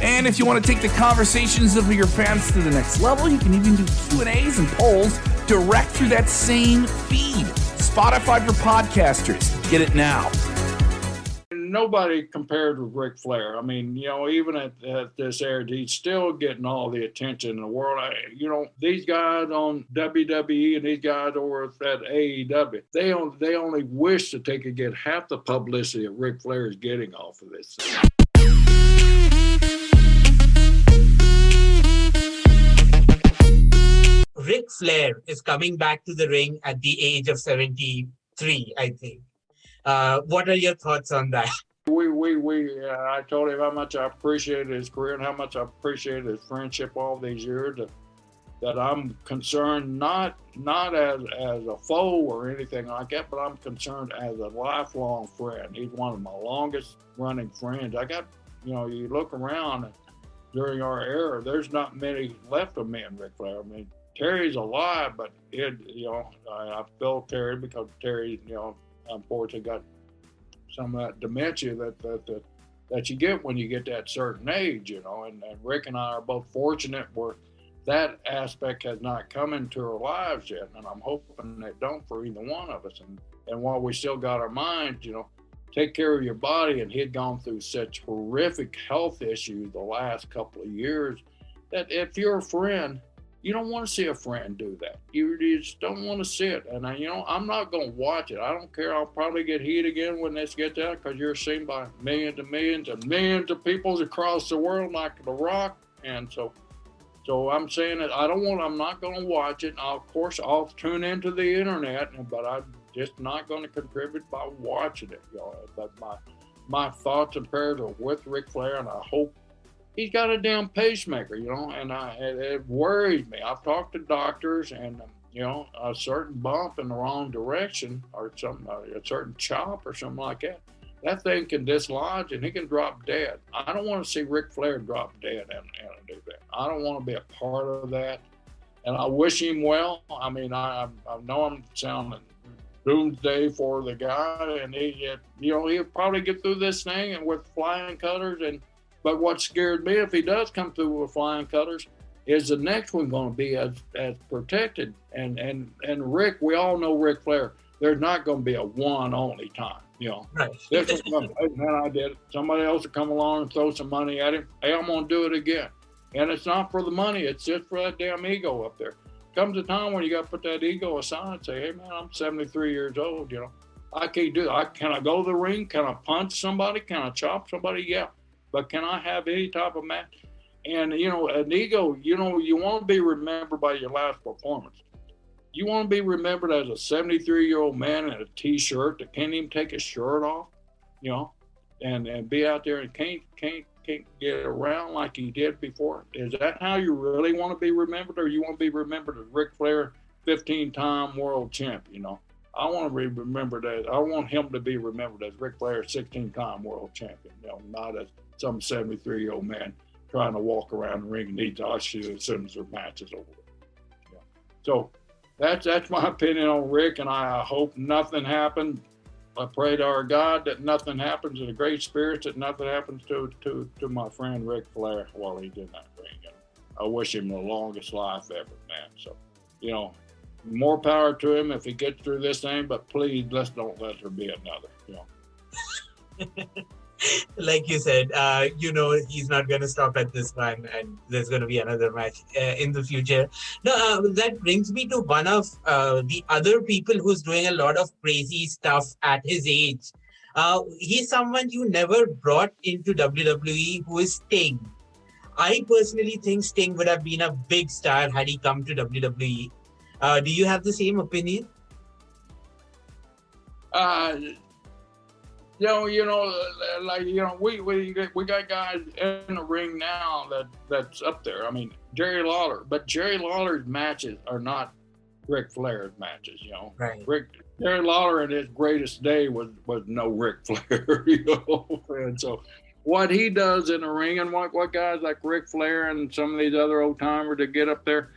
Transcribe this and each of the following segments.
And if you want to take the conversations of your fans to the next level, you can even do Q&As and polls direct through that same feed. Spotify for podcasters. Get it now. Nobody compared with Ric Flair. I mean, you know, even at, at this era, he's still getting all the attention in the world. I, you know, these guys on WWE and these guys over at AEW, they only, they only wish that they could get half the publicity that Ric Flair is getting off of this. Ric Flair is coming back to the ring at the age of 73, I think. Uh, what are your thoughts on that? We, we, we, uh, I told him how much I appreciated his career and how much I appreciated his friendship all these years. That, that I'm concerned not not as as a foe or anything like that, but I'm concerned as a lifelong friend. He's one of my longest running friends. I got, you know, you look around during our era, there's not many left of me and Ric Flair. I mean, Terry's alive, but it, you know, I, I feel Terry because Terry, you know, unfortunately got some of that dementia that that, that that you get when you get that certain age, you know. And, and Ric and I are both fortunate where that aspect has not come into our lives yet, and I'm hoping it don't for either one of us. And and while we still got our minds, you know, take care of your body. And he'd gone through such horrific health issues the last couple of years that if you're a friend you don't want to see a friend do that. You, just don't want to see it. And I, you know, I'm not going to watch it. I don't care. I'll probably get heat again when this gets out because you're seen by millions and millions and millions of people across the world like The Rock. And so, so I'm saying that I don't want. I'm not going to watch it. I'll, of course, I'll tune into the internet, but I'm just not going to contribute by watching it. Know, but my my thoughts and prayers are with Ric Flair, and I hope he's got a damn pacemaker, you know, and I, it, it worries me. I've talked to doctors, and um, you know, a certain bump in the wrong direction or some uh, a certain chop or something like that, that thing can dislodge and he can drop dead. I don't want to see Ric Flair drop dead and, and do that. I don't want to be a part of that, and I wish him well. I mean, I I know I'm sounding doomsday for the guy, and he, you know, he'll probably get through this thing and with flying colors and but what scared me, if he does come through with flying colors, is the next one going to be as, as protected? And and and Ric, we all know Ric Flair. There's not going to be a one only time. You know, right. this is hey, man, I did it. Somebody else will come along and throw some money at him. Hey, I'm going to do it again. And it's not for the money. It's just for that damn ego up there. Comes a time when you got to put that ego aside and say, hey, man, I'm 73 years old. You know, I can't do that. can I go to the ring? Can I punch somebody? Can I chop somebody? Yeah but can I have any type of match? And you know, an ego, you know, you want to be remembered by your last performance. You want to be remembered as a 73 year old man in a t-shirt that can't even take his shirt off, you know, and and be out there and can't can't can't get around like he did before. Is that how you really want to be remembered, or you want to be remembered as Ric Flair, 15-time world champ? You know, I want to be remembered as I want him to be remembered as Ric Flair, 16-time world champion. You know, not as some 73 year old man trying to walk around the ring and needs oxygen as soon as their match is over. Yeah. So that's that's my opinion on Ric, and I hope nothing happened. I pray to our God that nothing happens in the great spirits, that nothing happens to, to, to my friend Ric Flair while he's in that ring. And I wish him the longest life ever, man. So, you know, more power to him if he gets through this thing, but please let's don't let there be another, you know. like you said, uh, you know he's not going to stop at this one, and there's going to be another match uh, in the future. No, uh, that brings me to one of uh, the other people who's doing a lot of crazy stuff at his age. Uh, he's someone you never brought into WWE, who is Sting. I personally think Sting would have been a big star had he come to WWE. Uh, do you have the same opinion? Uh, you know, you know, like you know, we we we got guys in the ring now that that's up there. I mean, Jerry Lawler, but Jerry Lawler's matches are not Ric Flair's matches. You know, right? Ric Jerry Lawler in his greatest day was was no Ric Flair. You know, and so what he does in the ring and what what guys like Ric Flair and some of these other old timers that get up there.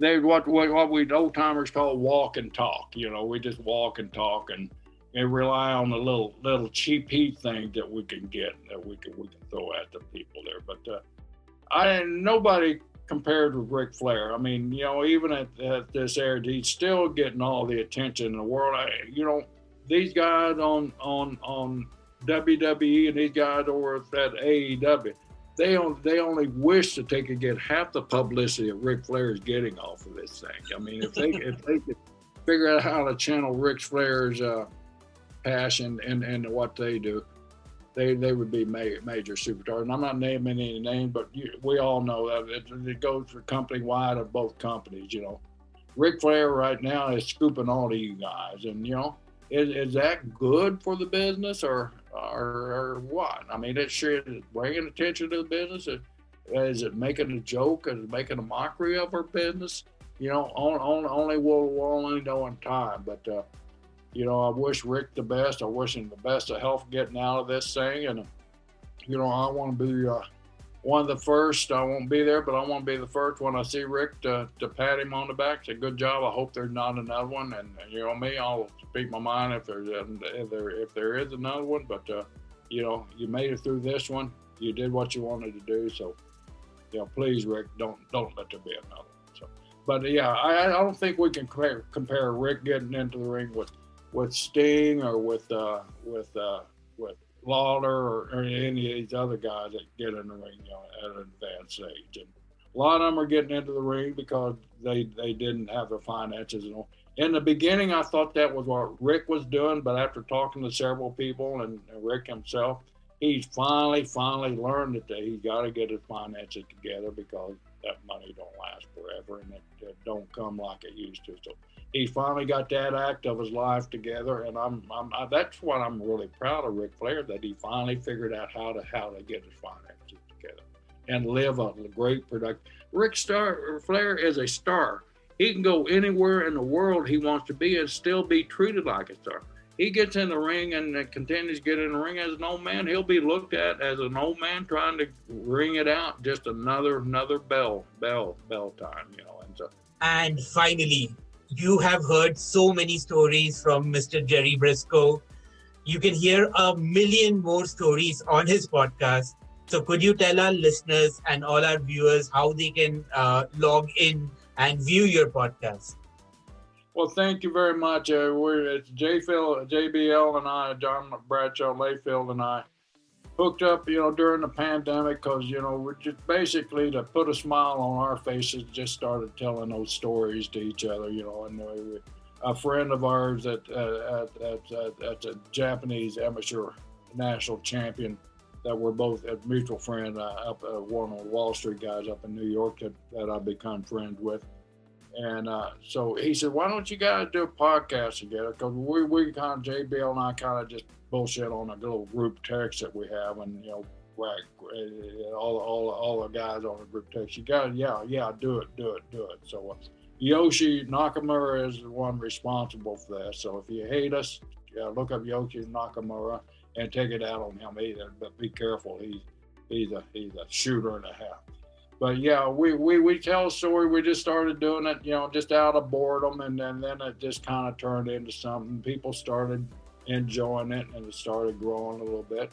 They what what, what we old timers call walk and talk. You know, we just walk and talk and and rely on the little little cheap heat things that we can get that we can we can throw at the people there. But uh, I nobody compared with Ric Flair. I mean, you know, even at, at this era, he's still getting all the attention in the world. I, you know, these guys on on on WWE and these guys over at AEW, they only they only wish that they could get half the publicity that Ric Flair is getting off of this thing. I mean, if they if they could figure out how to channel Ric Flair's uh, passion and, and what they do, they they would be major, major superstars. And I'm not naming any names, but you, we all know that it, it goes for company wide of both companies. You know, Ric Flair right now is scooping all of you guys, and you know, is, is that good for the business or or, or what? I mean, it sure is bringing attention to the business. Is, it making a joke? Is it making a mockery of our business? You know, on, on, only we'll, we'll only know in time, but. Uh, you know, I wish Ric the best. I wish him the best of health getting out of this thing. And, you know, I want to be uh, one of the first. I won't be there, but I want to be the first when I see Ric to, to pat him on the back. Say, good job. I hope there's not another one. And, and you know me, I'll speak my mind if there's if there if there is another one. But uh, you know, you made it through this one. You did what you wanted to do. So, you know, please, Ric, don't don't let there be another. One. So, but yeah, I, I don't think we can compare, compare Ric getting into the ring with with Sting or with uh, with uh, with Lawler or, or, any of these other guys that get in the ring, you know, at an advanced age. And a lot of them are getting into the ring because they they didn't have the finances. And in the beginning, I thought that was what Ric was doing, but after talking to several people and, and Ric himself, he's finally finally learned that he's got to get his finances together because that money don't last forever and it, it don't come like it used to. So he finally got that act of his life together, and I'm, I'm I, that's what I'm really proud of Ric Flair that he finally figured out how to how to get his finances together and live a great product. Ric Star Flair is a star. He can go anywhere in the world he wants to be and still be treated like a star. He gets in the ring and uh, continues to get in the ring as an old man. He'll be looked at as an old man trying to ring it out. Just another another bell bell bell time, you know. And so. And finally, you have heard so many stories from Mr. Jerry Brisco. You can hear a million more stories on his podcast. So, could you tell our listeners and all our viewers how they can uh, log in and view your podcast? Well, thank you very much. Uh, we're it's JBL, and I, John Bradshaw Layfield, and I hooked up, you know, during the pandemic because, you know, we're just basically to put a smile on our faces, just started telling those stories to each other, you know, and we, a friend of ours that uh, at, at, at, a Japanese amateur national champion that we're both a mutual friend uh, up uh, one of the Wall Street guys up in New York that, that I've become friends with. And uh, so he said, why don't you guys do a podcast together? Because we, we kind of, JBL and I kind of just bullshit on a little group text that we have, and you know, whack all all all the guys on the group text. You got yeah yeah do it do it do it. So uh, Yoshi Nakamura is the one responsible for that. So if you hate us, yeah, look up Yoshi Nakamura and take it out on him either. But be careful, he's he's a he's a shooter and a half. But yeah, we, we, we tell a story. We just started doing it, you know, just out of boredom, and, and then it just kind of turned into something. People started enjoying it and it started growing a little bit.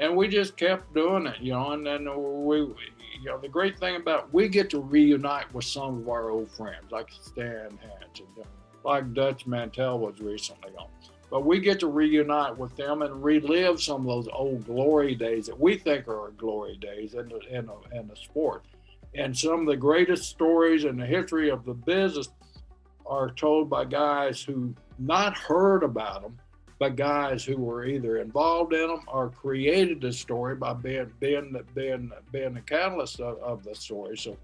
And we just kept doing it, you know, and then we, you know, the great thing about we get to reunite with some of our old friends, like Stan Hatch and like Dutch Mantell was recently on. But we get to reunite with them and relive some of those old glory days that we think are our glory days in the, in the, in the sport. And some of the greatest stories in the history of the business are told by guys who not heard about them, but guys who were either involved in them or created the story by being being being being the catalyst of, of the story. So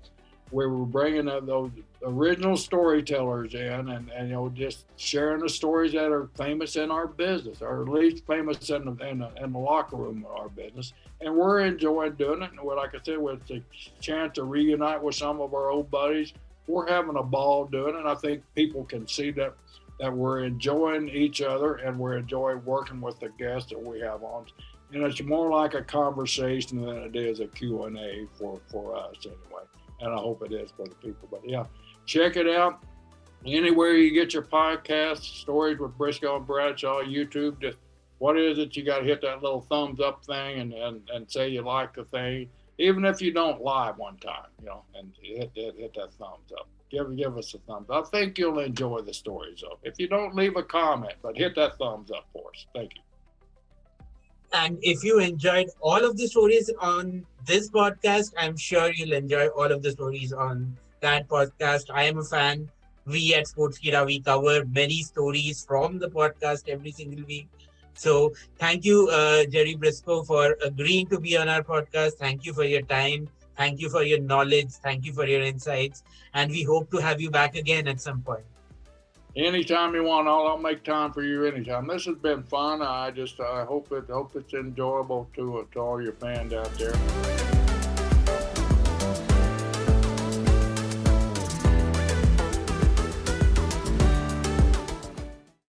where we're bringing those original storytellers in and, and you know just sharing the stories that are famous in our business or at least famous in the, in the, in the locker room of our business. And we're enjoying doing it. And like i said with the chance to reunite with some of our old buddies we're having a ball doing it. And i think people can see that that we're enjoying each other and we're enjoying working with the guests that we have on. And it's more like a conversation than it is a q&a for, for us anyway and I hope it is for the people. But yeah, check it out anywhere you get your podcast, Stories with Brisco and Bradshaw, YouTube. Just what is it? You got to hit that little thumbs up thing and, and, and say you like the thing, even if you don't live one time, you know, and hit, hit, hit that thumbs up. Give, give us a thumbs up. I think you'll enjoy the stories, though. If you don't, leave a comment, but hit that thumbs up for us. Thank you. And if you enjoyed all of the stories on this podcast, I'm sure you'll enjoy all of the stories on that podcast. I am a fan. We at Sportskeeda, we cover many stories from the podcast every single week. So thank you, uh, Jerry Brisco, for agreeing to be on our podcast. Thank you for your time. Thank you for your knowledge. Thank you for your insights. And we hope to have you back again at some point. Anytime you want, I'll, I'll make time for you anytime. This has been fun. I just I hope it hope it's enjoyable to to all your fans out there.